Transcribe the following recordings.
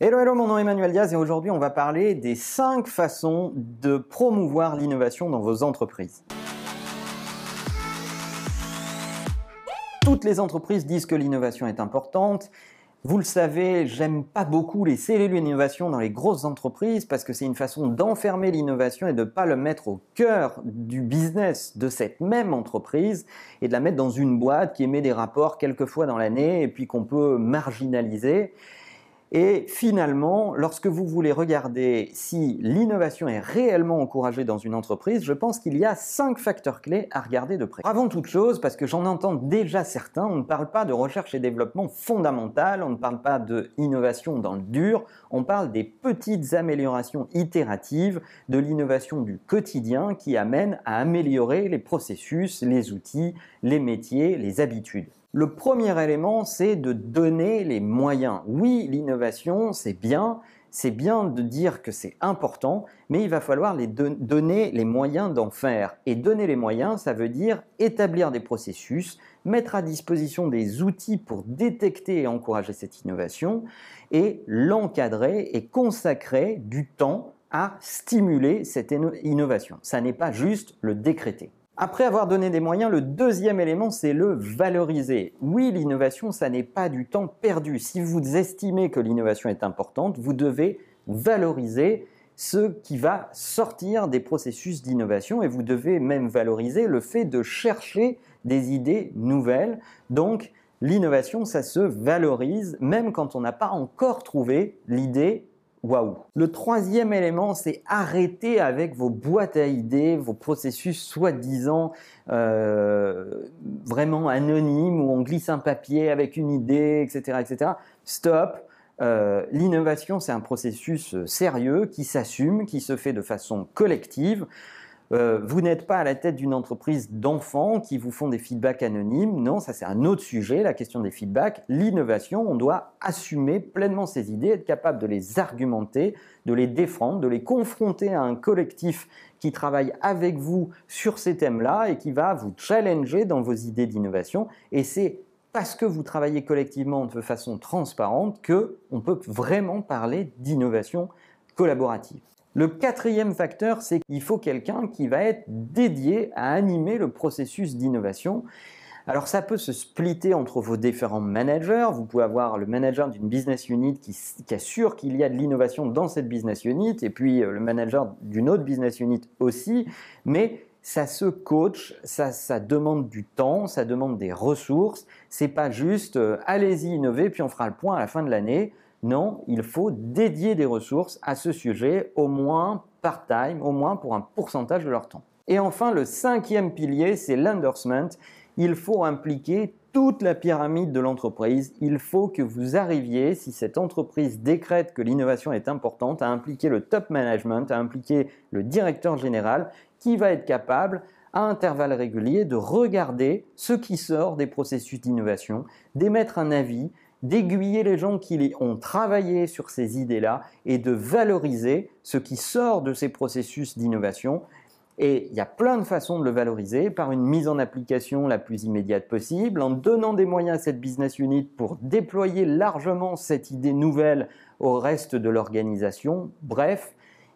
Hello, hello, mon nom est Emmanuel Diaz et aujourd'hui on va parler des 5 façons de promouvoir l'innovation dans vos entreprises. Toutes les entreprises disent que l'innovation est importante. Vous le savez, j'aime pas beaucoup les cellules d'innovation dans les grosses entreprises parce que c'est une façon d'enfermer l'innovation et de ne pas le mettre au cœur du business de cette même entreprise et de la mettre dans une boîte qui émet des rapports quelques fois dans l'année et puis qu'on peut marginaliser. Et finalement, lorsque vous voulez regarder si l'innovation est réellement encouragée dans une entreprise, je pense qu'il y a cinq facteurs clés à regarder de près. Avant toute chose, parce que j'en entends déjà certains, on ne parle pas de recherche et développement fondamental, on ne parle pas de innovation dans le dur, on parle des petites améliorations itératives de l'innovation du quotidien qui amènent à améliorer les processus, les outils, les métiers, les habitudes. Le premier élément, c'est de donner les moyens. Oui, l'innovation, c'est bien, c'est bien de dire que c'est important, mais il va falloir les donner les moyens d'en faire. Et donner les moyens, ça veut dire établir des processus, mettre à disposition des outils pour détecter et encourager cette innovation, et l'encadrer et consacrer du temps à stimuler cette innovation. Ça n'est pas juste le décréter. Après avoir donné des moyens, le deuxième élément, c'est le valoriser. Oui, l'innovation, ça n'est pas du temps perdu. Si vous estimez que l'innovation est importante, vous devez valoriser ce qui va sortir des processus d'innovation et vous devez même valoriser le fait de chercher des idées nouvelles. Donc, l'innovation, ça se valorise même quand on n'a pas encore trouvé l'idée Waouh. Le troisième élément, c'est arrêter avec vos boîtes à idées, vos processus soi-disant euh, vraiment anonymes où on glisse un papier avec une idée, etc., etc. Stop. Euh, l'innovation, c'est un processus sérieux qui s'assume, qui se fait de façon collective. Euh, vous n'êtes pas à la tête d'une entreprise d'enfants qui vous font des feedbacks anonymes. Non, ça c'est un autre sujet, la question des feedbacks. L'innovation, on doit assumer pleinement ses idées, être capable de les argumenter, de les défendre, de les confronter à un collectif qui travaille avec vous sur ces thèmes-là et qui va vous challenger dans vos idées d'innovation. Et c'est parce que vous travaillez collectivement de façon transparente que on peut vraiment parler d'innovation collaborative. Le quatrième facteur, c'est qu'il faut quelqu'un qui va être dédié à animer le processus d'innovation. Alors ça peut se splitter entre vos différents managers. Vous pouvez avoir le manager d'une business unit qui, assure qu'il y a de l'innovation dans cette business unit et puis euh, le manager d'une autre business unit aussi. Mais ça se coach, ça, demande du temps, ça demande des ressources. C'est pas juste euh, allez-y innover puis on fera le point à la fin de l'année. Non, il faut dédier des ressources à ce sujet, au moins part-time, au moins pour un pourcentage de leur temps. Et enfin, le cinquième pilier, c'est l'endorsement. Il faut impliquer toute la pyramide de l'entreprise. Il faut que vous arriviez, si cette entreprise décrète que l'innovation est importante, à impliquer le top management, à impliquer le directeur général, qui va être capable, à intervalles réguliers, de regarder ce qui sort des processus d'innovation, d'émettre un avis, d'aiguiller les gens qui ont travaillé sur ces idées-là et de valoriser ce qui sort de ces processus d'innovation. Et il y a plein de façons de le valoriser, par une mise en application la plus immédiate possible, en donnant des moyens à cette business unit pour déployer largement cette idée nouvelle au reste de l'organisation. Bref,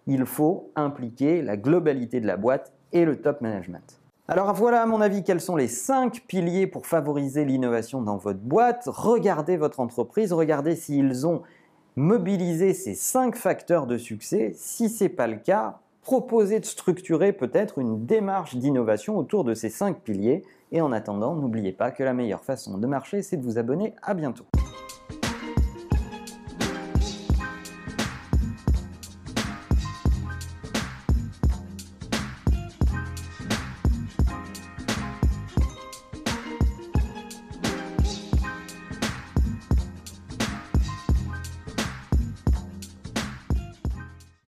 il faut impliquer la globalité de la boîte et le top management. Alors voilà à mon avis quels sont les cinq piliers pour favoriser l'innovation dans votre boîte. Regardez votre entreprise, regardez s'ils ont mobilisé ces cinq facteurs de succès. Si ce n'est pas le cas, proposez de structurer peut-être une démarche d'innovation autour de ces cinq piliers. Et en attendant, n'oubliez pas que la meilleure façon de marcher, c'est de vous abonner. À bientôt.